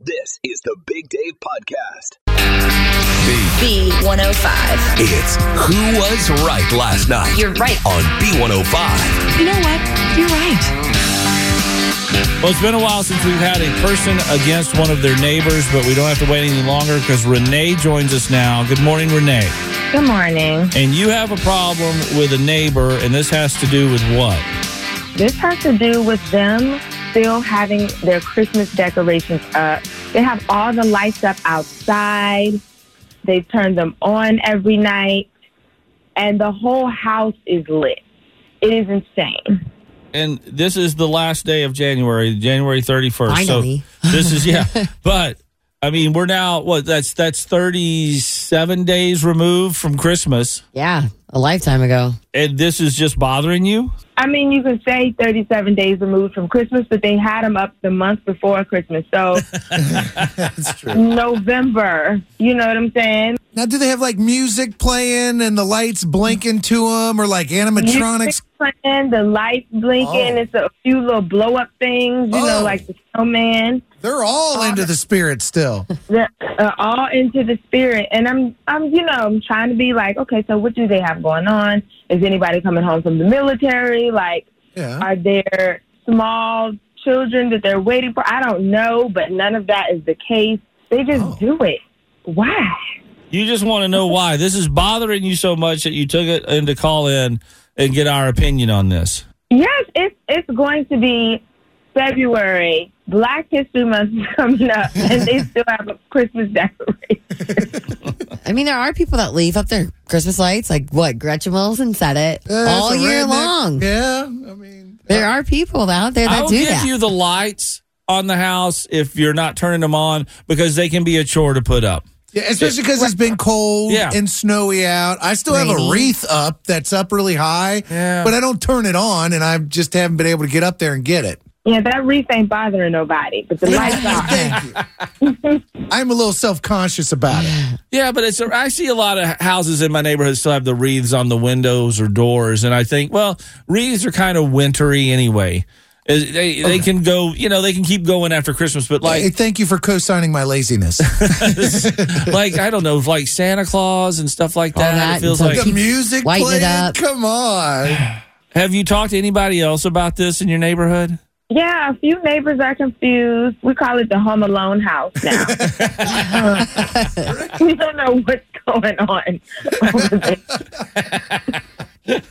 This is the Big Dave Podcast. B105. It's Who Was Right Last Night You're right. on B105. You know what? You're right. Well, it's been a while since we've had a person against one of their neighbors, but we don't have to wait any longer because Renee joins us now. Good morning, Renee. Good morning. And you have a problem with a neighbor, and this has to do with what? This has to do with them still having their Christmas decorations up. They have all the lights up outside. They turn them on every night, and the whole house is lit. It is insane. And this is the last day of January, January 31st. Finally. So this is, yeah. but, I mean, we're now, what, that's that's 37 days removed from Christmas, Yeah, a lifetime ago. And this is just bothering you? I mean, you can say 37 days removed from Christmas, but they had them up the month before Christmas. So, That's true. November, you know what I'm saying? Now, do they have like music playing and the lights blinking to them, or like animatronics? Music playing, the lights blinking. Oh. It's a few little blow up things, you know, Oh. like the snowman. They're all into the spirit still. They're uh, all into the spirit, and I'm, I'm, you know, I'm trying to be like, okay, so what do they have going on? Is anybody coming home from the military? Like, Yeah. are there small children that they're waiting for? I don't know, but none of that is the case. They just Oh. do it. Why? You just want to know why. This is bothering you so much that you took it in to call in and get our opinion on this. Yes, it's it's going to be February. Black History Month is coming up, and they still have a Christmas decoration. I mean, there are people that leave up their Christmas lights, like what Gretchen Wilson said it Yeah, all year redneck- long. Yeah, I mean, There are people out there that I'll do give that. you the lights on the house if you're not turning them on because they can be a chore to put up. yeah, especially because it's been cold Yeah. and snowy out. I still have a wreath up that's up really high, Yeah. but I don't turn it on, and I just haven't been able to get up there and get it. Yeah, that wreath ain't bothering nobody, but the lights are. Thank you. I'm a little self conscious about it. Yeah, but it's I see a lot of houses in my neighborhood still have the wreaths on the windows or doors, and I think, well, wreaths are kind of wintry anyway. Uh, They they can go, you know, they can keep going after Christmas, but Hey, like thank you for co-signing my laziness. like I don't know, like Santa Claus and stuff like All that. that It feels like. the music playing. Come on. Have you talked to anybody else about this in your neighborhood? Yeah, a few neighbors are confused. We call it the Home Alone house now. we don't know what's going on over there.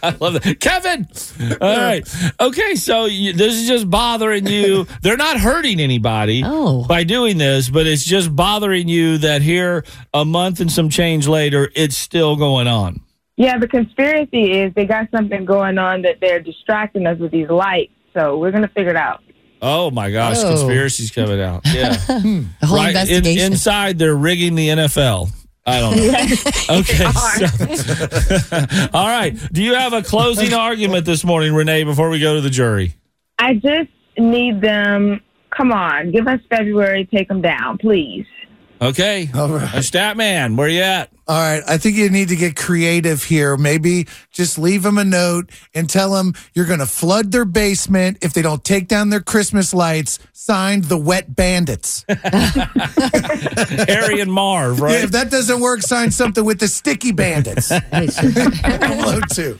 I love that. Kevin! All right. Okay, so you, this is just bothering you. They're not hurting anybody Oh. by doing this, but it's just bothering you that here, a month and some change later, it's still going on. Yeah, the conspiracy is they got something going on that they're distracting us with these lights. So we're gonna figure it out. Oh my gosh, Oh. conspiracy's coming out. Yeah. the whole right. In, investigation. inside, they're rigging the NFL. I don't know. Okay. so- all right. Do you have a closing argument this morning, Renee, before we go to the jury? I just need them. Come on, give us February. Take them down, please. Okay. All right. A stat man, where you at? All right, I think you need to get creative here. Maybe just leave them a note and tell them you're going to flood their basement if they don't take down their Christmas lights. Signed, the Wet Bandits. Harry and Marv, Yeah, if that doesn't work, sign something with the Sticky Bandits. Hello, too.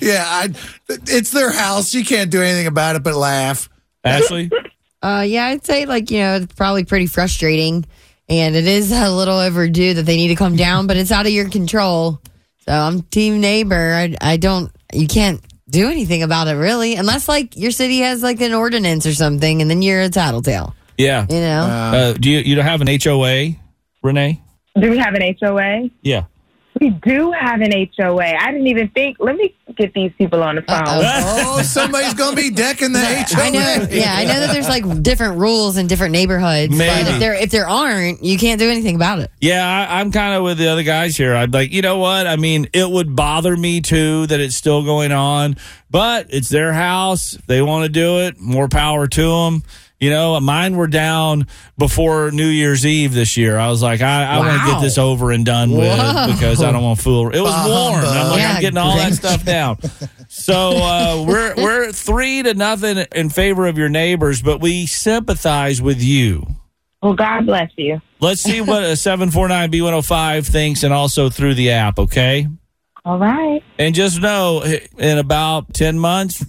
Yeah, I, it's their house. You can't do anything about it but laugh. Ashley? Uh, yeah, I'd say like you know it's probably pretty frustrating, and it is a little overdue that they need to come down, but it's out of your control. So I'm team neighbor. I, I don't. You can't do anything about it really, unless like your city has like an ordinance or something, and then you're a tattletale. Yeah. You know. Uh, do you you don't have an HOA, Renee? Do we have an HOA? Yeah. We do have an HOA. I didn't even think. Let me get these people on the phone. Uh-oh. Oh, somebody's going to be decking the HOA. I know. Yeah, I know that there's like different rules in different neighborhoods. But if there if there aren't, you can't do anything about it. Yeah, I, I'm kind of with the other guys here. I'm like, you know what? I mean, it would bother me too that it's still going on, but it's their house. If they want to do it, more power to them. You know, mine were down before New Year's Eve this year. I was like, I, I want to get this over and done with because I don't want to fool. It was Bah warm. And I'm like, Yeah, I'm getting all that stuff down. So uh, we're we're three to nothing in favor of your neighbors, but we sympathize with you. Well, God bless you. Let's see what a 749 B105 thinks and also through the app, okay? All right. And just know in about 10 months,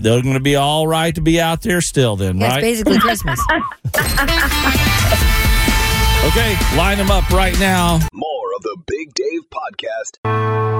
they're going to be all right to be out there still, then, Yeah, it's right? basically Christmas. Okay, line them up right now. More of the Big Dave Podcast.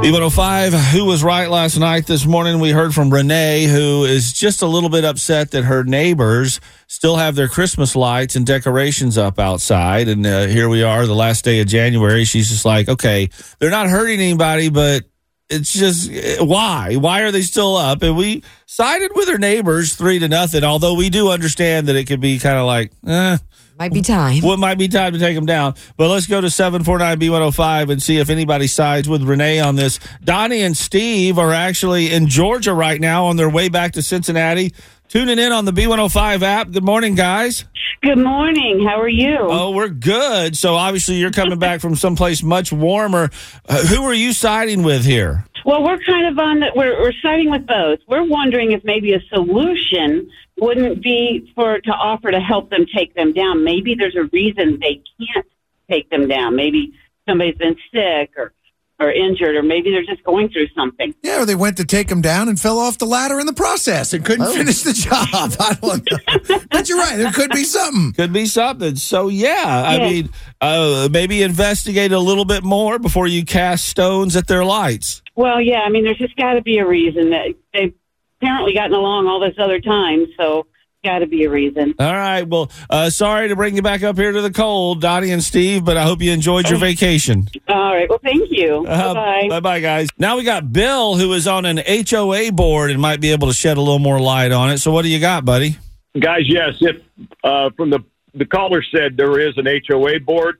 B105, who was right last night? This morning we heard from Renee, who is just a little bit upset that her neighbors still have their Christmas lights and decorations up outside. And uh, here we are, the last day of January. She's just like, okay, they're not hurting anybody, but it's just uh, why? Why are they still up? And we sided with our neighbors three to nothing, although we do understand that it could be kind of like, eh, Might be time. what might be time to take them down. But let's go to 749B105 and see if anybody sides with Renee on this. Donnie and Steve are actually in Georgia right now on their way back to Cincinnati. Tuning in on the B105 app. Good morning, guys. Good morning. How are you? Oh, we're good. So obviously you're coming back from someplace much warmer. Uh, who are you siding with here? Well, we're kind of on the, we're, we're siding with both. We're wondering if maybe a solution wouldn't be for to offer to help them take them down. Maybe there's a reason they can't take them down. Maybe somebody's been sick or, or injured, or maybe they're just going through something. Yeah, or they went to take him down and fell off the ladder in the process and couldn't finish the job. I don't know. but you're right. There could be something. Could be something. So yeah, I mean, uh, maybe investigate a little bit more before you cast stones at their lights. Well, yeah, I mean, there's just got to be a reason that they've apparently gotten along all this other time, so got to be a reason. All right. Well, uh, sorry to bring you back up here to the cold, Dottie and Steve, but I hope you enjoyed your vacation. All right. Well, thank you. Uh, Bye bye. bye bye, guys. Now we got Bill, who is on an HOA board and might be able to shed a little more light on it. So, what do you got, buddy? guys, yes. If uh, from the the caller said there is an HOA board,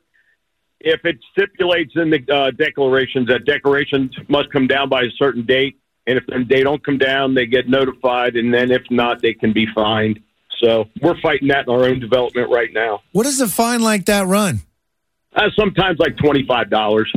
if it stipulates in the uh, declarations that decorations must come down by a certain date, and if they don't come down, they get notified, and then if not, they can be fined. So we're fighting that in our own development right now. What does a fine like that run? Uh, sometimes like twenty five dollars.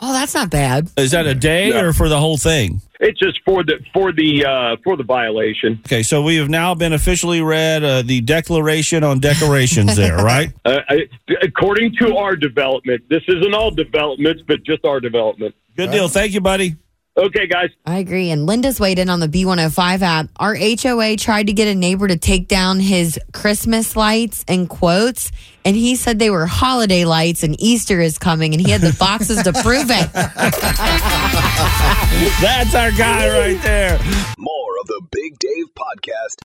Oh, that's not bad. Is that a day Yeah. or for the whole thing? It's just for the for the uh, for the violation. Okay, so we have now been officially read uh, the declaration on decorations there, right? Uh, I, according to our development, this isn't all developments, but just our development. Good deal. Thank you, buddy. Okay, guys. I agree. And Linda's weighed in on the B105 app. Our HOA tried to get a neighbor to take down his Christmas lights and quotes, and he said they were holiday lights and Easter is coming, and he had the boxes to prove it. That's our guy right there. More of the Big Dave Podcast.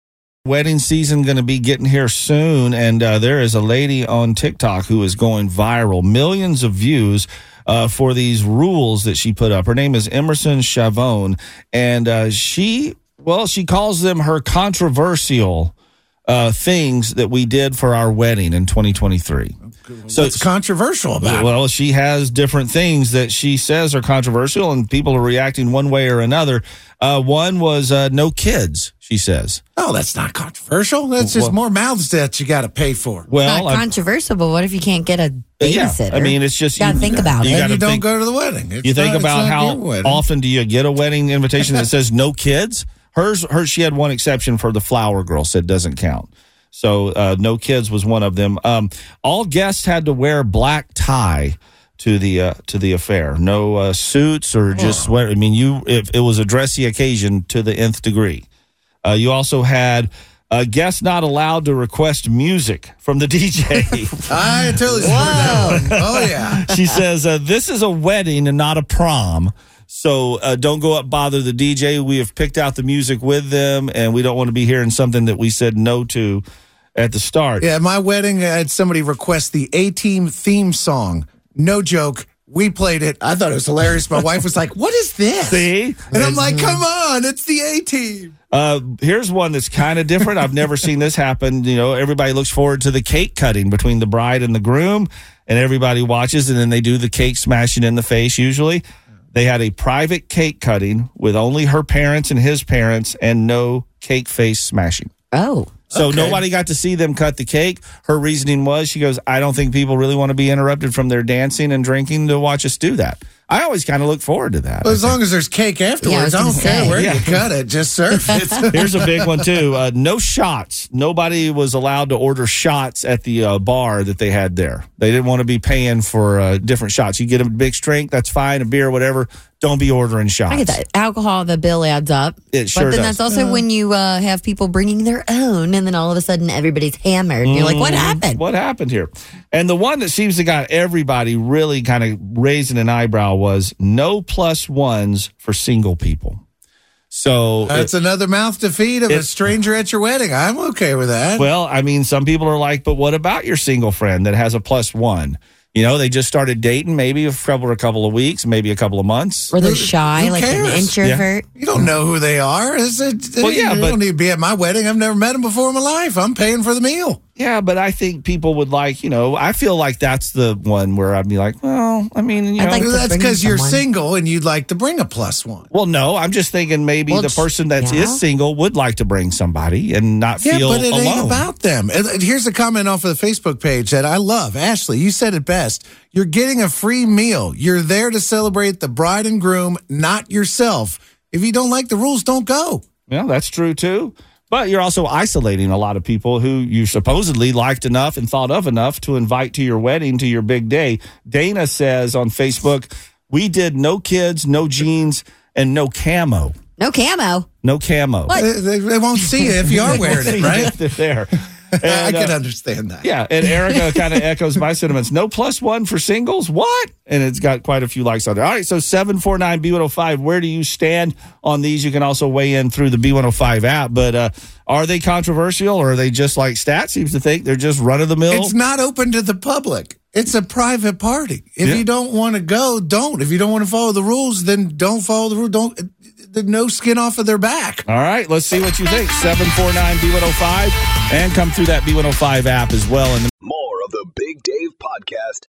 wedding season going to be getting here soon and uh, there is a lady on tiktok who is going viral millions of views uh, for these rules that she put up. Her name is emerson chavone and uh, she well she calls them her controversial uh, things that we did for our wedding in 2023 so it's controversial about it? well, she has different things that she says are controversial, and people are reacting one way or another. Uh, one was uh, no kids. She says. Oh, that's not controversial. That's just more mouths that you got to pay for. Well, not controversial, but what if you can't get a yeah, babysitter? I mean, it's just You gotta think about you it. gotta And you don't think- go to the wedding. It's You think not- about how often do you get a wedding invitation that says no kids? Hers, hers, she had one exception for the flower girl, said doesn't count. So uh, no kids was one of them. Um, all guests had to wear black tie to the uh, to the affair. No uh, suits or just sweat. I mean, you if it was a dressy occasion to the nth degree. Uh, you also had. Uh, guests not allowed to request music from the DJ. I totally support that one. Oh yeah. she says, uh, This is a wedding and not a prom. So uh, don't go up bother the DJ. We have picked out the music with them, and we don't want to be hearing something that we said no to at the start. Yeah, at my wedding, I had somebody request the A Team theme song. No joke. We played it. I thought it was hilarious. My wife was like, "What is this?" See? And I'm like, "Come on, it's the A Team." Uh, here's one that's kind of different. I've never seen this happen. You know, everybody looks forward to the cake cutting between the bride and the groom, and everybody watches, and then they do the cake smashing in the face usually. They had a private cake cutting with only her parents and his parents, and no cake face smashing. Oh, So Okay. nobody got to see them cut the cake. Her reasoning was she goes, I don't think people really want to be interrupted from their dancing and drinking to watch us do that. I always kind of look forward to that. Well, as long as there's cake afterwards, Yeah, I I, don't gonna care where Yeah. you cut it. Just serve it. Here's a big one too. Uh, no shots. Nobody was allowed to order shots at the uh, bar that they had there. They didn't want to be paying for uh, different shots. You get a big drink, that's fine. A beer, whatever. Don't be ordering shots. I get that. Alcohol, the bill adds up. It sure But then does. that's also when you uh, have people bringing their own, and then all of a sudden everybody's hammered. And you're like, Mm-hmm. what happened? What happened here? And the one that seems to got everybody really kind of raising an eyebrow was no plus ones for single people. So That's another mouth to feed of a stranger at your wedding. I'm okay with that. Well, I mean, some people are like, but what about your single friend that has a plus one? You know, they just started dating maybe a couple a couple of weeks, maybe a couple of months. Or they're shy, who like an cares? introvert. you don't know who they are. Is it, Well, yeah, you but- don't need to be at my wedding. I've never met them before in my life. I'm paying for the meal. Yeah, but I think people would like, you know, I feel like that's the one where I'd be like, well, I mean, you I'd know, like That's because you're single and you'd like to bring a plus one. well, no, I'm just thinking maybe Well, the person that is yeah. single would like to bring somebody and not Yeah, feel but it alone. ain't about them. And and here's a comment off of the Facebook page that I love. Ashley, you said it best. You're getting a free meal. You're there to celebrate the bride and groom, not yourself. If you don't like the rules, don't go. Yeah, that's true too. But you're also isolating a lot of people who you supposedly liked enough and thought of enough to invite to your wedding, to your big day. Dana says on Facebook, we did no kids, no jeans, and no camo. No camo. No camo. They, they- they won't see you if you are wearing it, right? They're there. I can uh, understand that. yeah, and Erica kind of echoes my sentiments. No plus one for singles? What? And it's got quite a few likes on it. All right, so 749 B105, where do you stand on these? You can also weigh in through the B105 app, but uh, are they controversial or are they just like Stat seems to think they're just run of the mill? It's not open to the public. It's a private party. If Yeah. you don't want to go, don't. If you don't want to follow the rules, then don't follow the rule. Don't. No skin off of their back. All right, let's see what you think. 749 B105 and come through that B105 app as well. And More of the Big Dave Podcast.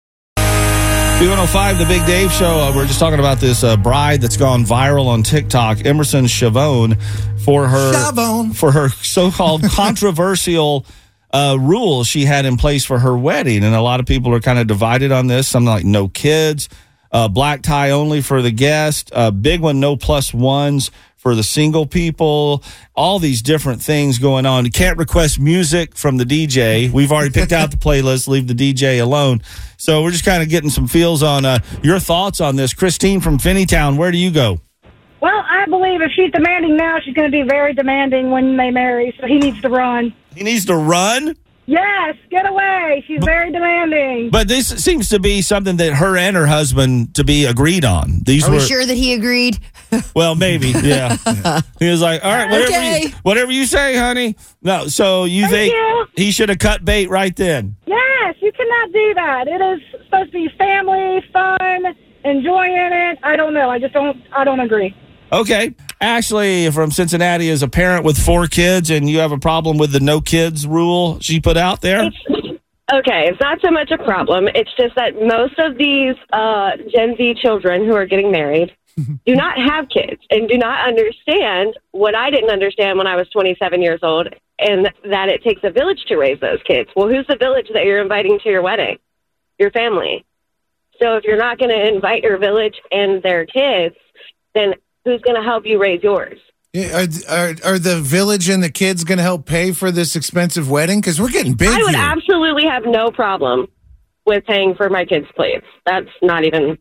B105, the Big Dave Show. Uh, we're just talking about this uh, bride that's gone viral on TikTok, Emerson Chavone, for her Chavone. for her so-called controversial uh, rules she had in place for her wedding, and a lot of people are kind of divided on this. Something like no kids, uh, black tie only for the guest, uh, big one, no plus ones for the single people. All these different things going on. You can't request music from the DJ. We've already picked out the playlist. Leave the DJ alone. So we're just kind of getting some feels on uh, your thoughts on this. Christine from Finneytown, where do you go? Well, I believe if she's demanding now, she's going to be very demanding when they marry. So he needs to run. He needs to run. Yes, get away. She's very demanding. But this seems to be something that her and her husband to be agreed on. These Are were we sure that he agreed? well, maybe, yeah. he was like, "All right, whatever, Okay. you, whatever you say, honey." No, so you Thank think you. he should have cut bait right then? Yes, you cannot do that. It is supposed to be family, fun, enjoying it. I don't know. I just don't. I don't agree. Okay, Ashley from Cincinnati is a parent with four kids, and you have a problem with the no kids rule she put out there. Okay, it's not so much a problem. It's just that most of these uh, Gen Z children who are getting married do not have kids and do not understand what I didn't understand when I was 27 years old, and that it takes a village to raise those kids. Well, who's the village that you're inviting to your wedding? Your family. So if you're not going to invite your village and their kids, then who's going to help you raise yours? Yeah, Are, are, are the village and the kids going to help pay for this expensive wedding? Because we're getting big I would here. absolutely have no problem with paying for my kids' plates. That's not even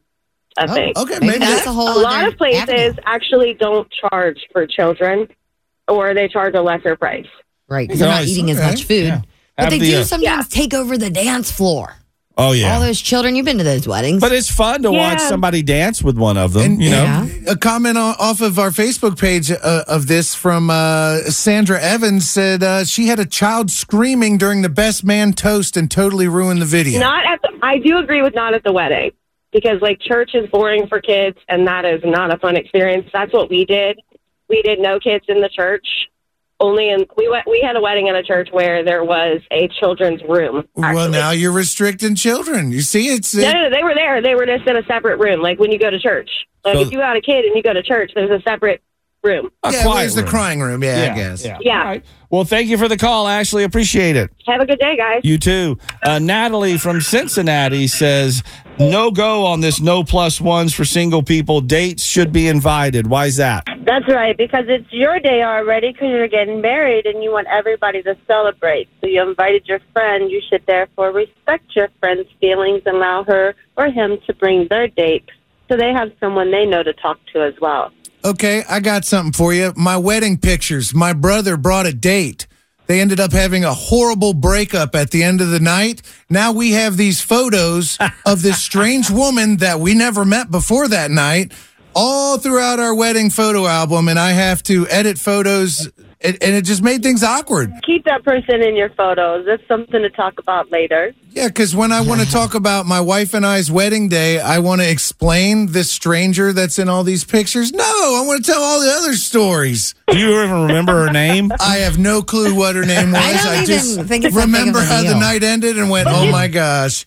a Oh, thing. okay, Maybe maybe that's a whole a lot of places avenue. actually don't charge for children or they charge a lesser price. Right, because they're not Nice. eating as much food. Yeah. But Have they the, do uh, sometimes take over the dance floor. Oh yeah, All those children, you've been to those weddings. but it's fun to watch somebody dance with one of them. And- you know, Yeah. A comment off of our Facebook page uh, of this from uh, Sandra Evans said uh, she had a child screaming during the best man toast and totally ruined the video. Not at the, I do agree with not at the wedding because like church is boring for kids and that is not a fun experience. That's what we did. We did no kids in the church. Only in we went we had a wedding in a church where there was a children's room. well, now you're restricting children. You see, it's No, no, no, they were there. They were just in a separate room, like when you go to church. Like So- if you got a kid and you go to church, there's a separate room. A yeah, quiet the crying room? Yeah, Yeah, I guess. Yeah. Yeah. All right. Well, thank you for the call, Ashley. Appreciate it. Have a good day, guys. You too. Uh, Natalie from Cincinnati says, no go on this no plus ones for single people. Dates should be invited. Why is that? That's right, because it's your day already because you're getting married and you want everybody to celebrate. So you invited your friend. You should therefore respect your friend's feelings and allow her or him to bring their date so they have someone they know to talk to as well. Okay, I got something for you. My wedding pictures. My brother brought a date. They ended up having a horrible breakup at the end of the night. Now we have these photos of this strange woman that we never met before that night all throughout our wedding photo album, and I have to edit photos, and, and it just made things awkward. Keep that person in your photos. That's something to talk about later. Yeah, because when I want to talk about my wife and I's wedding day, I want to explain this stranger that's in all these pictures. No, I want to tell all the other stories. Do you even remember her name? I have no clue what her name was. I don't even just think it's that big of remember how the night ended and went, oh my gosh.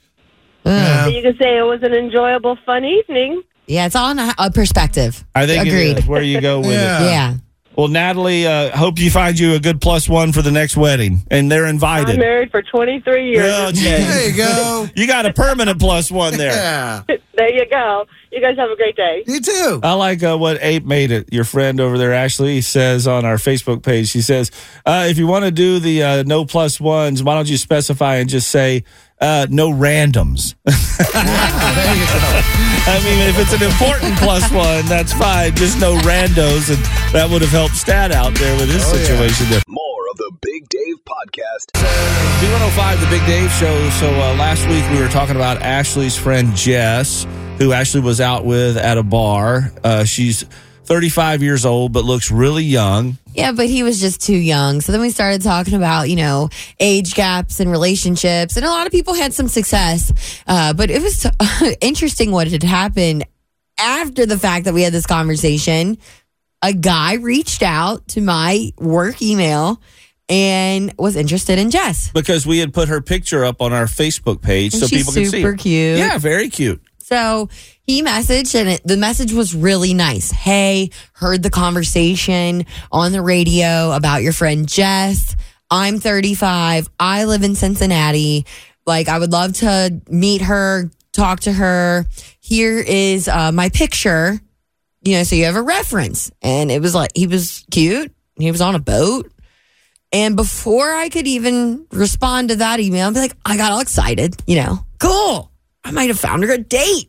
So Yeah. you can say it was an enjoyable, fun evening. Yeah, it's all in a, a perspective. I think Agreed. it is where you go with Yeah. it. Yeah. Well, Natalie, uh, hope you find you a good plus one for the next wedding, and they're I'm invited. married for 23 years. Oh, gee. There you go. You got a permanent plus one there. Yeah. There you go. You guys have a great day. You too. I like uh, what Ape made it. Your friend over there, Ashley, says on our Facebook page. She says, uh, if you want to do the uh, no plus ones, why don't you specify and just say uh, no randoms? I mean, if it's an important plus one, that's fine. Just no randos, and that would have helped Stat out there with his Oh, yeah. situation there. More of the Big Dave Podcast. B105, the Big Dave Show. So uh, last week we were talking about Ashley's friend Jess, who Ashley was out with at a bar. Uh, she's 35 years old, but looks really young. Yeah, but he was just too young. So then we started talking about, you know, age gaps and relationships. And a lot of people had some success. Uh, but it was interesting what had happened after the fact that we had this conversation. A guy reached out to my work email and was interested in Jess. because we had put her picture up on our Facebook page And so people can see. super cute. Yeah, very cute. So he messaged, and it, the message was really nice. Hey, heard the conversation on the radio about your friend Jess. I'm 35. I live in Cincinnati. Like, I would love to meet her, talk to her. Here is uh, my picture. You know, so you have a reference. And it was like, he was cute. He was on a boat. And before I could even respond to that email, I'd be like, I got all excited, you know, cool. I might have found her a date.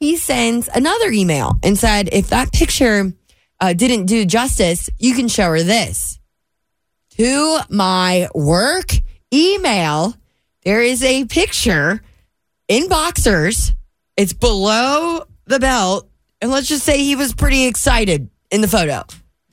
He sends another email and said, if that picture uh, didn't do justice, you can show her this. To my work email, there is a picture in boxers. It's below the belt. And let's just say he was pretty excited in the photo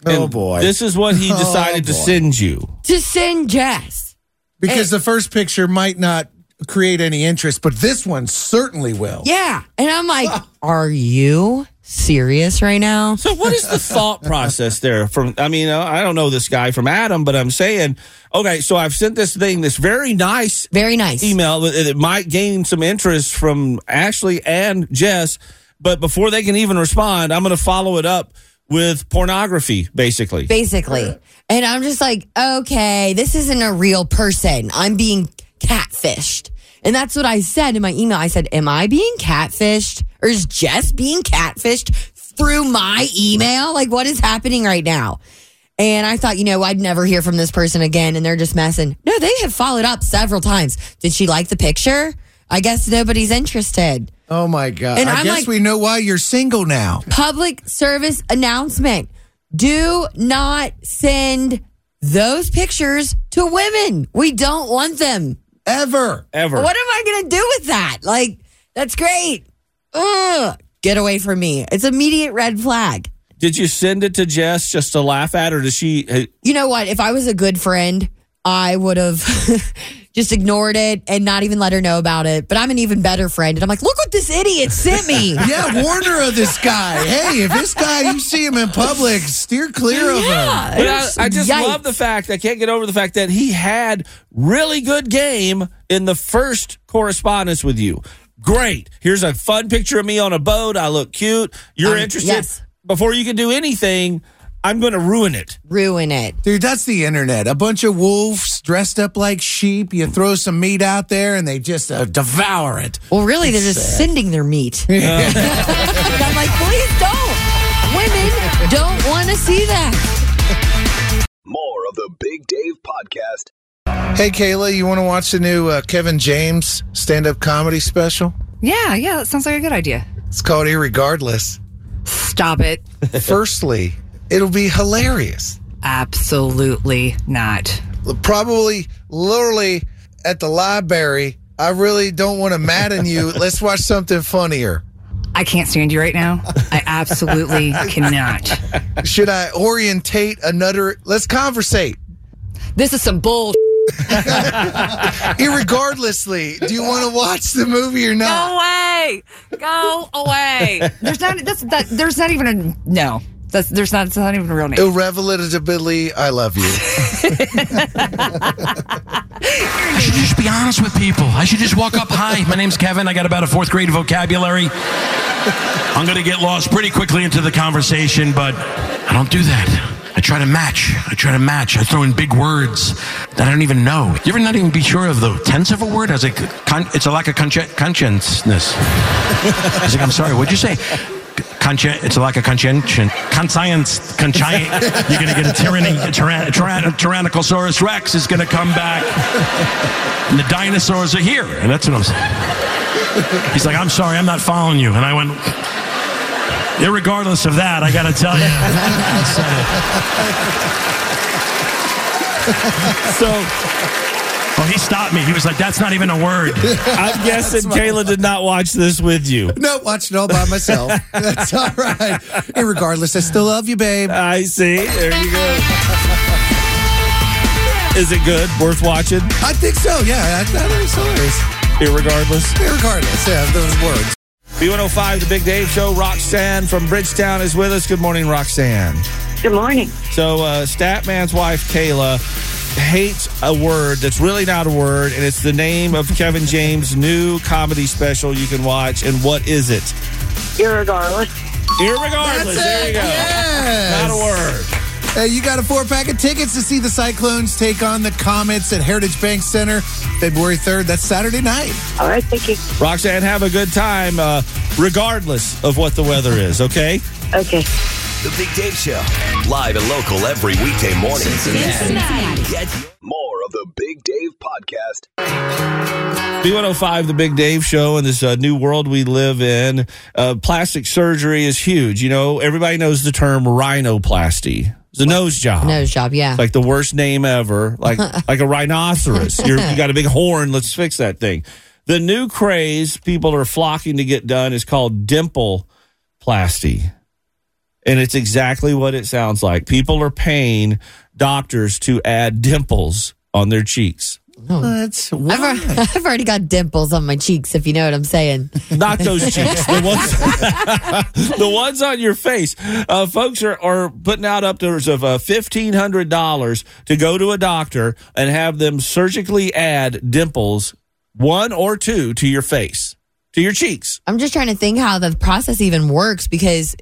Oh And boy. This is what he Oh, decided to send you. to send Jess. because the first picture might not create any interest, but this one certainly will. Yeah. And I'm like, are you serious right now? So, what is the thought process there? From I mean, uh, I don't know this guy from Adam, but I'm saying, okay, so I've sent this thing, this very nice Very nice. email that that might gain some interest from Ashley and Jess, but before they can even respond, I'm going to follow it up with pornography, basically. basically. And I'm just like, okay, this isn't a real person. I'm being catfished. And that's what I said in my email. I said, Am I being catfished? Or is Jess being catfished through my email? Like, what is happening right now? And I thought, you know, I'd never hear from this person again. And they're just messing. No, they have followed up several times. Did she like the picture? I guess nobody's interested. Oh my god! And I I'm guess like- we know why you're single now. public service announcement. Do not send those pictures to women. We don't want them. Ever. Ever. What am I going to do with that? Like, that's great. Ugh. Get away from me. It's immediate red flag. Did you send it to Jess just to laugh at, or does she? uh, You know what? If I was a good friend, I would have just ignored it and not even let her know about it. But I'm an even better friend. And I'm like, look what this idiot sent me. Yeah, warn her of this guy. Hey, if this guy you see him in public, steer clear of him. Yeah. But I, I just yikes. love the fact I can't get over the fact that he had really good game in the first correspondence with you. Great. Here's a fun picture of me on a boat. I look cute. You're Um, interested. yes. Before you can do anything, I'm going to ruin it. Ruin it. Dude, that's the internet. A bunch of wolves dressed up like sheep. You throw some meat out there and they just uh, devour it. Well, really, they're It's just sad. sending their meat. I'm like, please don't. Women don't want to see that. More of the Big Dave Podcast. Hey, Kaila, you want to watch the new uh, Kevin James stand up comedy special? Yeah, yeah, that sounds like a good idea. It's called Irregardless. Stop it. Firstly, it'll be hilarious. Absolutely not. Probably, literally, at the library. I really don't want to madden you. Let's watch something funnier. I can't stand you right now. I absolutely cannot. Should I orientate another? Let's conversate. This is some bull. Irregardlessly, do you want to watch the movie or not? Go away. Go away. There's not that's that there's not even a no. That's there's not it's not even a real name. Irrelevantly, I love you. I should just be honest with people. I should just walk up. Hi, my name's Kevin. I got about a fourth grade vocabulary. I'm going to get lost pretty quickly into the conversation, but I don't do that. I try to match. I try to match. I throw in big words that I don't even know. You ever not even be sure of the tense of a word? As a con- it's a lack of consci- conscientiousness. I was like, I'm sorry. What'd you say? Conscien- it's a lack of conscientious conscience. Consci- you're going to get a tyranny. A tyran- tyran- Tyrannosaurus Rex is going to come back, and the dinosaurs are here. And that's what I'm saying. He's like, I'm sorry, I'm not following you. And I went, irregardless of that, I got to tell you. So he stopped me. He was like, that's not even a word. I'm guessing Kaila did not watch this with you. No, watch it all by myself. That's all right. Irregardless, I still love you, babe. I see. There you go. Is it good? Worth watching? I think so. Yeah, I, I think it's hilarious. Irregardless. Irregardless, yeah, those words. B105, the Big Dave Show. Roxanne from Bridgetown is with us. Good morning, Roxanne. Good morning. So, uh, Statman's wife, Kaila, hates a word that's really not a word, and it's the name of Kevin James' new comedy special you can watch. And what is it? Irregardless. Irregardless. there you go. Yes. Not a word. Hey, you got a four pack of tickets to see the Cyclones take on the Comets at Heritage Bank Center February 3rd. That's Saturday night. All right, thank you. Roxanne, have a good time, uh, regardless of what the weather is, okay? Okay. The Big Dave Show. Live and local every weekday morning. Get more of the Big Dave Podcast. B105, the Big Dave Show, in this uh, new world we live in, uh, plastic surgery is huge. You know, everybody knows the term rhinoplasty. It's a nose job. Nose job, yeah. Like the worst name ever. Like like a rhinoceros. You're, you got a big horn. Let's fix that thing. The new craze people are flocking to get done is called dimple plasty. And it's exactly what it sounds like. People are paying doctors to add dimples on their cheeks. That's I've, I've already got dimples on my cheeks, if you know what I'm saying. Not those cheeks. The ones, the ones on your face. Uh, folks are, are putting out upwards of uh, $1,500 to go to a doctor and have them surgically add dimples, one or two, to your face, to your cheeks. I'm just trying to think how the process even works because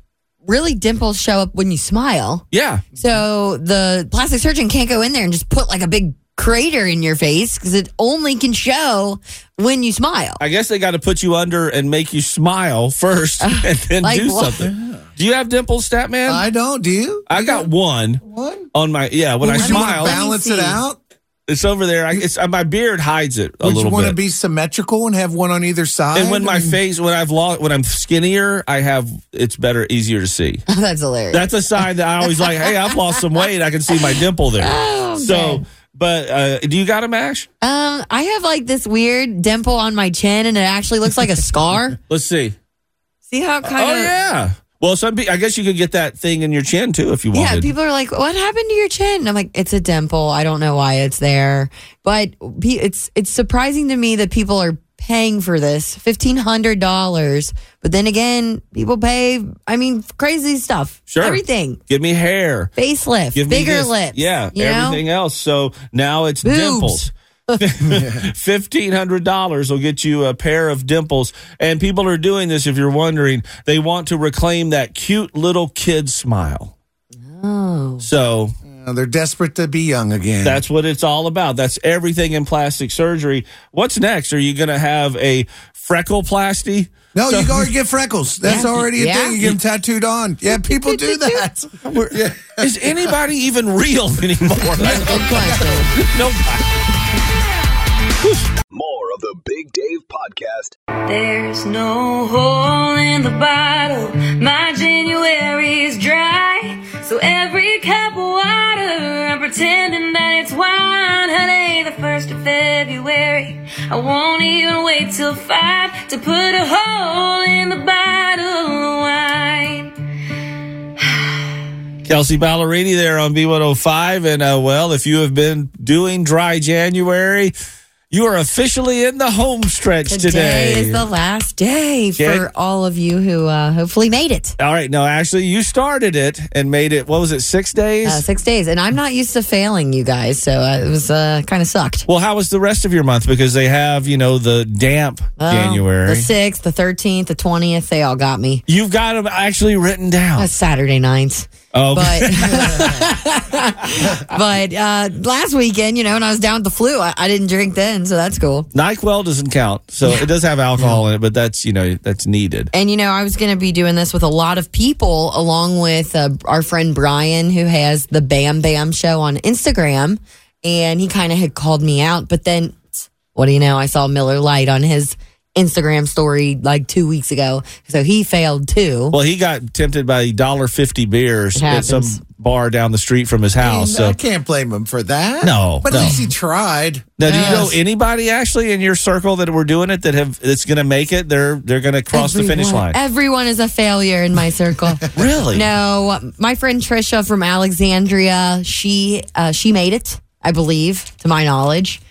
really dimples show up when you smile. Yeah. So the plastic surgeon can't go in there and just put like a big crater in your face because it only can show when you smile. I guess they got to put you under and make you smile first and then Like do what? something. Do you have dimples, Statman? I don't. Do you? I got one One? on my, yeah, when Well, I would you wanna smile. balance it out? It's over there. I, it's, uh, my beard hides it a Would you want to be symmetrical and have one on either side? And when my I mean, face, when I've lost, when I'm skinnier, I have it's better, easier to see. That's hilarious. That's a sign that I always like. Hey, I've lost some weight. I can see my dimple there. Oh, So, but uh, do you got a mash? um, I have like this weird dimple on my chin, and it actually looks like a scar. Let's see. See how kind Oh of yeah. Well, some pe- I guess you could get that thing in your chin too if you wanted. Yeah, people are like, "What happened to your chin?" And I'm like, "It's a dimple. I don't know why it's there." But pe- it's it's surprising to me that people are paying for this fifteen hundred dollars. But then again, people pay. I mean, crazy stuff. Sure. everything. Give me hair. Facelift, Give me bigger this. lips. Yeah, you know? everything else. So now it's Boobs. dimples. Fifteen hundred dollars will get you a pair of dimples, and people are doing this. If you're wondering, they want to reclaim that cute little kid smile. Oh. So they're desperate to be young again. that's what it's all about. That's everything in plastic surgery. What's next? Are you going to have a freckleplasty? no, So- you go and get freckles. That's Yeah. already a Yeah. thing. You get them tattooed on. Yeah, people do that. We're- Is anybody even real anymore? Good question. Nobody. More of the Big Dave Podcast. There's no hole in the bottle. My January's dry. So every cup of water, I'm pretending that it's wine. Honey, the first of February. I won't even wait till five to put a hole in the bottle of wine. Kelsea Ballerini there on B105. And, uh, well, if you have been doing dry January, you are officially in the home stretch today. Today is the last day Jan- for all of you who uh, hopefully made it. All right. No, actually, you started it and made it, what was it, six days? Uh, six days, and I'm not used to failing you guys, so uh, it was uh, kind of sucked. well, how was the rest of your month? Because they have, you know, the damp Well, January. the sixth, the thirteenth, the twentieth, they all got me. You've got them actually written down. That's Saturday nights. Oh. But but uh, last weekend, you know, when I was down with the flu, I, I didn't drink then, so that's cool. NyQuil doesn't count. So it does have alcohol in it, but that's, you know, that's needed. And you know, I was going to be doing this with a lot of people, along with uh, our friend Brian, who has the Bam Bam Show on Instagram, and he kind of had called me out. But then, what do you know? I saw Miller Lite on his Instagram story like two weeks ago, so he failed too. Well, he got tempted by dollar fifty beers at some bar down the street from his house. And So I can't blame him for that. No, but no. at least he tried. now, do you know anybody actually in your circle that were doing it that have that's going to make it? They're they're going to cross the finish line. Everyone is a failure in my circle. Really? No, my friend Trisha from Alexandria, she uh, she made it, I believe, to my knowledge.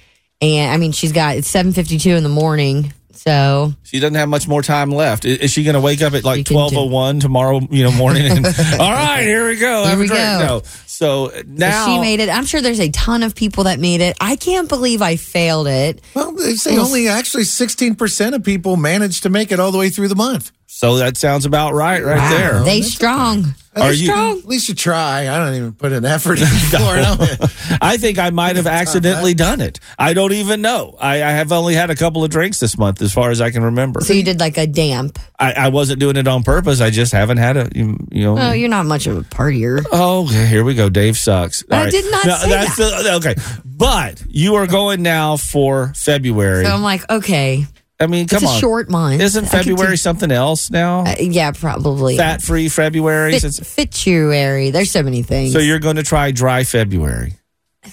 And I mean, she's got it's seven fifty two in the morning. So She doesn't have much more time left. I- Is she going to wake up at like She can twelve oh one tomorrow? You know, morning. And, all right, here we go. Here Have we drink. go. No. So now she made it. I'm sure there's a ton of people that made it. I can't believe I failed it. Well, they say only actually 16% of people managed to make it all the way through the month. So that sounds about right, right there. They strong. Are At you? least- At least you try. I don't even put an effort in for it. I think I might have accidentally done it. I don't even know. I, I have only had a couple of drinks this month, as far as I can remember. So you did like a damp. I, I wasn't doing it on purpose. I just haven't had a you, you know. Oh, you're not much of a partier. Oh, okay, here we go. Dave sucks. I did not say that's The, okay, but you are going now for February. So I'm like, okay, I mean, come it's a on. short month. Isn't I could February do- something else now? Uh, yeah, probably. Fat free February. Fit, Since- fituary. There's so many things. so you're going to try dry February.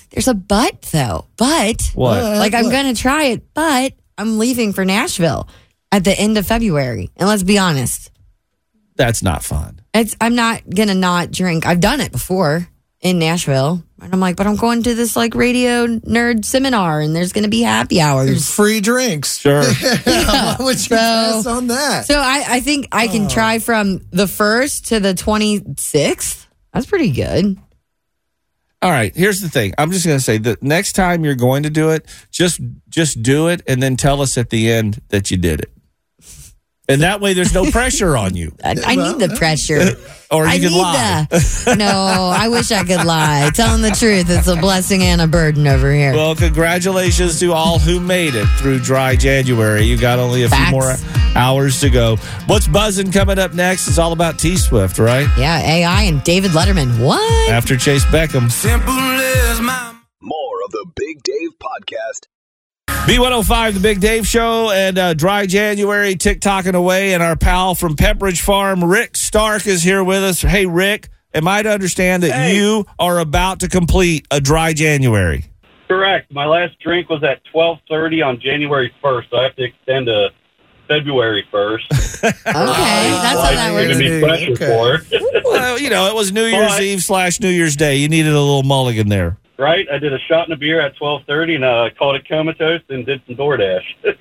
There's a but though. But What? Like I'm gonna try it, but I'm leaving for Nashville at the end of February. And let's be honest, That's not fun. it's I'm not gonna not drink. I've done it before in Nashville. And I'm like, but I'm going to this like radio nerd seminar and there's gonna be happy hours. Free drinks. Sure. Why would you So- pass on that? So I, I think I can oh. try from the first to the twenty sixth. That's pretty good. All right, here's the thing. I'm just going to say the next time you're going to do it, just just do it and then tell us at the end that you did it. And that way there's no pressure on you. I, I need the pressure. Or you I can need lie. the. No, I wish I could lie. Telling the truth, it's a blessing and a burden over here. Well, congratulations to all who made it through dry January. You got only a Facts. few more hours to go. What's buzzing coming up next? It's all about T Swift, right? yeah, AI and David Letterman. What? After Chayce Beckham. Simple as my. More of the Big Dave Podcast. B105, the Big Dave Show, and uh, Dry January tick-tocking away. And our pal from Pepperidge Farm, Rick Stark, is here with us. Hey, Rick, am I to understand that Hey. you are about to complete a Dry January? Correct. My last drink was at 12:30 on January 1st. So I have to extend to February 1st. Okay, that's how that Going to works. be pressure Okay. for. well, you know, it was New Year's But- Eve slash New Year's Day. You needed a little mulligan there. Right? I did a shot and a beer at 12:30 and uh, called it comatose and did some DoorDash.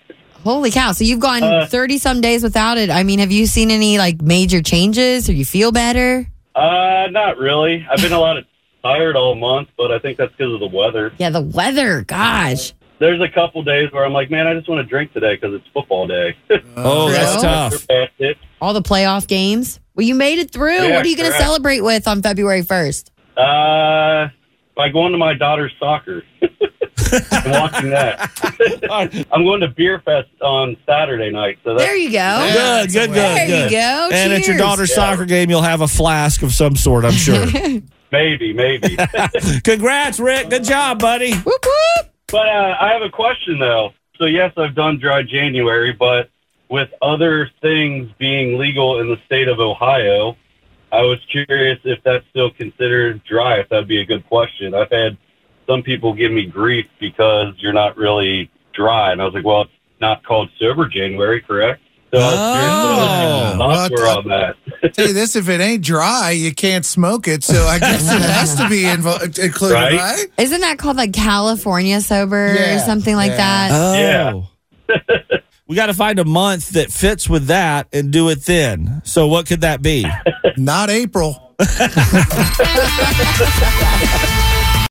Holy cow! So you've gone Uh, thirty some days without it. I mean, have you seen any like major changes, or you feel better? uh, not really. I've been a lot of tired all month, but I think that's because of the weather. Yeah, the weather. Gosh. There's a couple days where I'm like, man, I just want to drink today because it's football day. Oh, that's tough. All the playoff games. Well, you made it through. Yeah, what are you going to celebrate with on February 1st? Uh, by going to my daughter's soccer and watching that. I'm going to Beer Fest on Saturday night. So that's, There you go. Good, good, good, There you good. go. And at your Cheers. daughter's soccer game, you'll have a flask of some sort, I'm sure. maybe, maybe. Congrats, Rick. Good job, buddy. Whoop, whoop. But uh, I have a question though. So yes, I've done dry January, but with other things being legal in the state of Ohio, I was curious if that's still considered dry. If that'd be a good question. I've had some people give me grief because you're not really dry, and I was like, well, it's not called sober January, correct? So I was oh. curious what other people's on that. Tell you this: if it ain't dry, you can't smoke it. So I guess it has to be invo- included, Right? right? Isn't that called like California sober Yeah, or something like yeah. that? Oh. we got to find a month that fits with that and do it then. So, what could that be? Not April.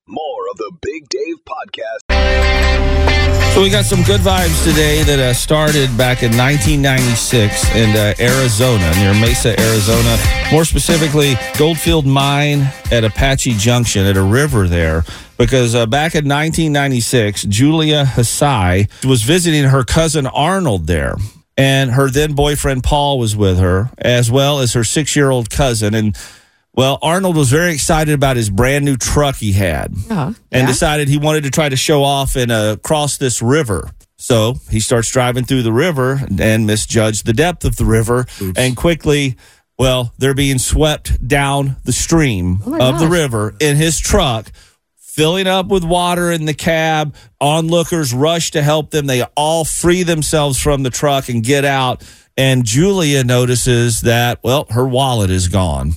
More of the Big Dave Podcast. So we got some good vibes today that uh, started back in 1996 in uh, Arizona, near Mesa, Arizona. More specifically, Goldfield Mine at Apache Junction at a river there. Because uh, back in 1996, Julia Hasai was visiting her cousin Arnold there. And her then boyfriend Paul was with her, as well as her six year old cousin. And well, Arnold was very excited about his brand new truck he had Oh, and yeah. decided he wanted to try to show off and uh, cross this river. So he starts driving through the river and misjudged the depth of the river and quickly, well, they're being swept down the stream Oh my of the river in his truck, filling up with water in the cab. Onlookers rush to help them. They all free themselves from the truck and get out. And Julia notices that, well, her wallet is gone.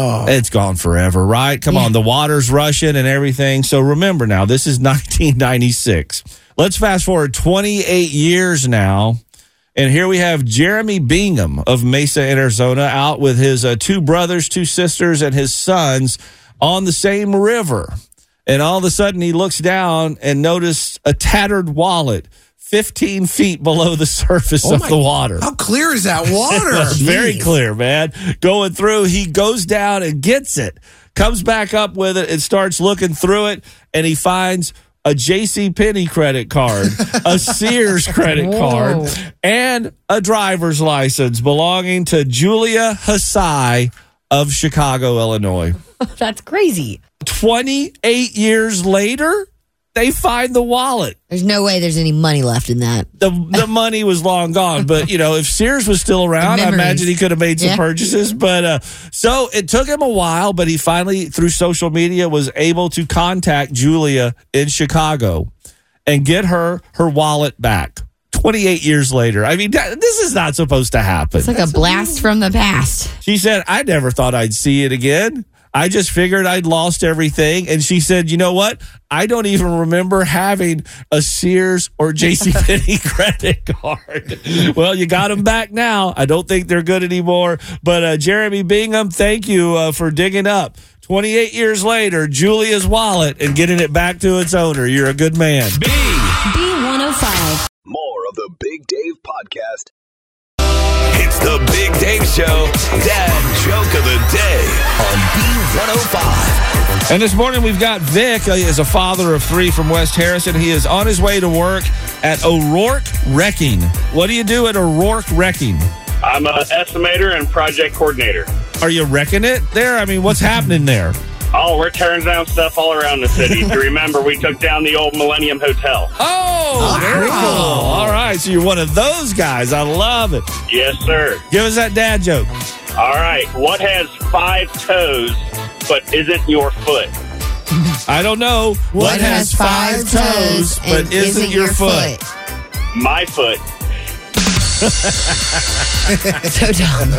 Oh, It's gone forever, right? Come on, the water's rushing and everything. So remember now, this is 1996. Let's fast forward 28 years now. And here we have Jeremy Bingham of Mesa, Arizona, out with his uh, two brothers, two sisters, and his sons on the same river. And all of a sudden, he looks down and notices a tattered wallet 15 feet below the surface Oh of my- the water. how clear is that water? Very clear, man. Going through, he goes down and gets it, comes back up with it, and starts looking through it, and he finds a J.C. Penney credit card, a Sears credit Whoa. card, and a driver's license belonging to Julia Hasai of Chicago, Illinois. That's crazy. 28 years later, they find the wallet There's no way there's any money left in that. the the money was long gone. But you know, if Sears was still around, I imagine he could have made some Yeah. purchases. But uh, so it took him a while, but he finally, through social media, was able to contact Julia in Chicago and get her her wallet back. 28 years later. I mean, that, this is not supposed to happen. It's like a blast from the past. She said, I never thought I'd see it again. I just figured I'd lost everything. And she said, you know what? I don't even remember having a Sears or JCPenney credit card. well, you got them back now. I don't think they're good anymore. But uh, Jeremy Bingham, thank you uh, for digging up. 28 years later, Julia's wallet and getting it back to its owner. You're a good man. B B105. More of the Big Dave Podcast. It's the Big Dave Show. Dad joke of the day on B105. And this morning we've got Vic. He is a father of three from West Harrison. He is on his way to work at O'Rourke Wrecking. What do you do at O'Rourke Wrecking? I'm an estimator and project coordinator. Are you wrecking it there? I mean, what's happening there? Oh, we're tearing down stuff all around the city. if you remember, we took down the old Millennium Hotel. Oh, ah, very cool. All right, so you're one of those guys. I love it. Yes, sir. Give us that dad joke. All right. What has five toes but isn't your foot? I don't know what, has five toes but isn't, your, foot. My foot. so dumb.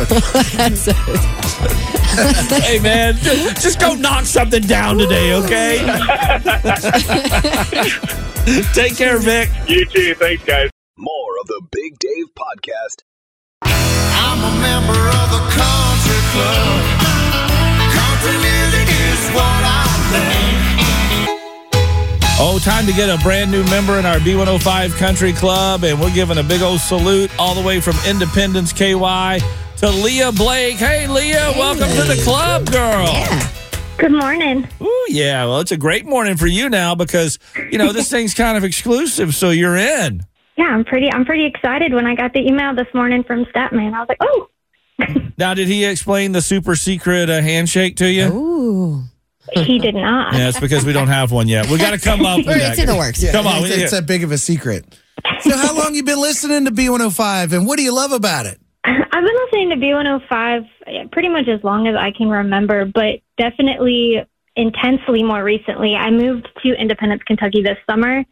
That's so dumb. hey man, just, just go knock something down today, okay? Take care, Vic. You too. Thanks, guys. More of the Big Dave Podcast. I'm a member of the country club. Country music is what I love. Oh, time to get a brand new member in our B105 Country Club, and we're giving a big old salute all the way from Independence, KY, to Leah Blake. Hey, Leah, welcome to the club, girl. Good morning. Ooh, yeah. Well, it's a great morning for you now because you know this thing's kind of exclusive, so you're in. Yeah, I'm pretty. I'm pretty excited when I got the email this morning from Statman. I was like, oh, Now, did he explain the super secret uh, handshake to you? Ooh. he did not. Yeah, it's because we don't have one yet. We got to come up with that. Yeah, Come on, It's, it's that big of a secret. So, how long you been listening to B105, and what do you love about it? I've been listening to B105 uh, pretty much as long as I can remember, but definitely intensely more recently. I moved to Independence, Kentucky this summer,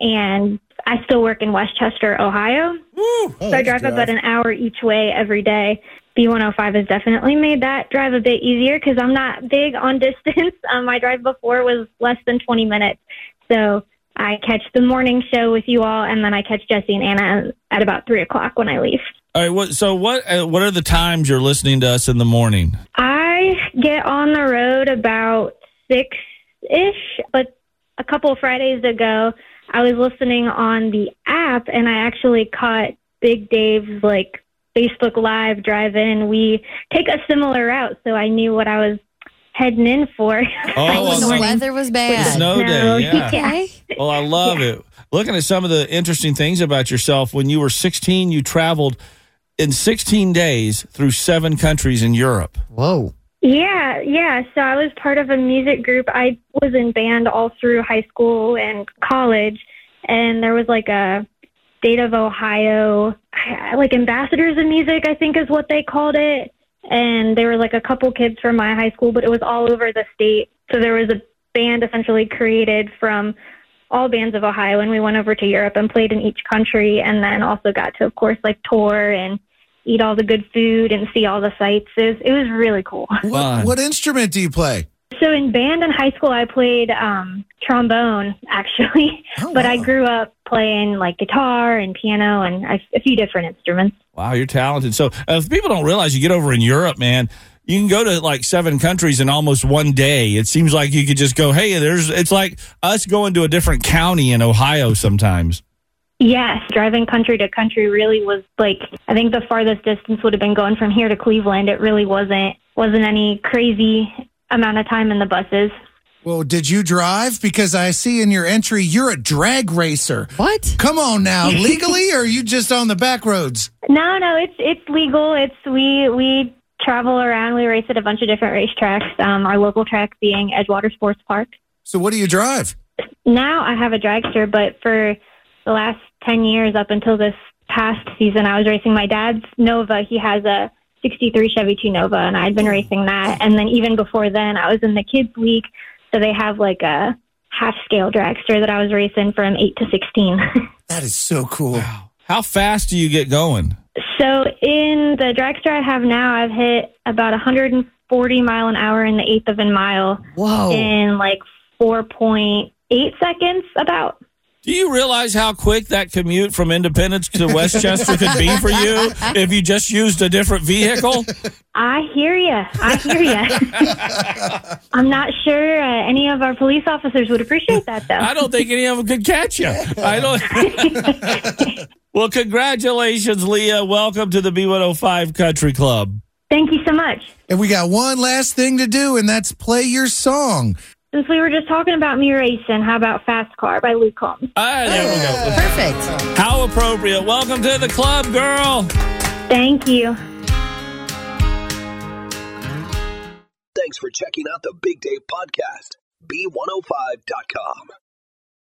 and I still work in Westchester, Ohio. so I drive a about an hour each way every day. B105 has definitely made that drive a bit easier because I'm not big on distance. Um, my drive before was less than 20 minutes. So I catch the morning show with you all, and then I catch Jesse and Anna at about 3 o'clock when I leave. All right. What, so, what uh, what are the times you're listening to us in the morning? I get on the road about six ish, but a couple of Fridays ago, I was listening on the app and I actually caught Big Dave's like Facebook Live drive in. We take a similar route, so I knew what I was heading in for. Oh, the weather was bad. snow day. Yeah. Okay. Well, I love it. Looking at some of the interesting things about yourself. When you were 16, you traveled in 16 days through seven countries in Europe. Whoa. Yeah, yeah. So I was part of a music group. I was in band all through high school and college, and there was like a state of Ohio, uh, like ambassadors of music, I think is what they called it. And there were like a couple kids from my high school, but it was all over the state. So there was a band essentially created from all bands of Ohio, and we went over to Europe and played in each country, and then also got to, of course, like tour and eat all the good food and see all the sights. It was, it was really cool. What, what instrument do you play? So in band in high school, I played um, trombone actually, but I grew up playing like guitar and piano and a, a few different instruments. Wow, you're talented. So, uh, if people don't realize, you get over in Europe, man. You can go to like seven countries in almost one day. It seems like you could just go, hey, there's. It's like us going to a different county in Ohio sometimes. Yes, driving country to country really was like I think the farthest distance would have been going from here to Cleveland. It really wasn't wasn't any crazy amount of time in the buses. Well, did you drive? Because I see in your entry you're a drag racer. What? Come on now, legally, or are you just on the back roads? No, no, it's it's legal. It's we we travel around. We race at a bunch of different racetracks. Um, our local track being Edgewater Sports Park. So, what do you drive? Now I have a dragster, but for the last ten years up until this past season, I was racing my dad's Nova. He has a '63 Chevy 2 Nova, and I'd been racing that. And then even before then, I was in the kids league, so they have like a half scale dragster that I was racing from eight to sixteen. That is so cool. How fast do you get going? So in the dragster I have now, I've hit about 140 mile an hour in the eighth of a mile. Whoa. In like 4.8 seconds, about. Do you realize how quick that commute from Independence to Westchester could be for you if you just used a different vehicle? I hear you. I hear you. I'm not sure uh, any of our police officers would appreciate that, though. I don't think any of them could catch you. I don't. well, congratulations, Leah. Welcome to the B105 Country Club. Thank you so much. And we got one last thing to do, and that's play your song. Since we were just talking about me racing, how about Fast Car by Luke Combs? Ah, there we go. Perfect. How appropriate. Welcome to the club, girl. Thank you. Thanks for checking out the Big Dave Podcast. B105.com.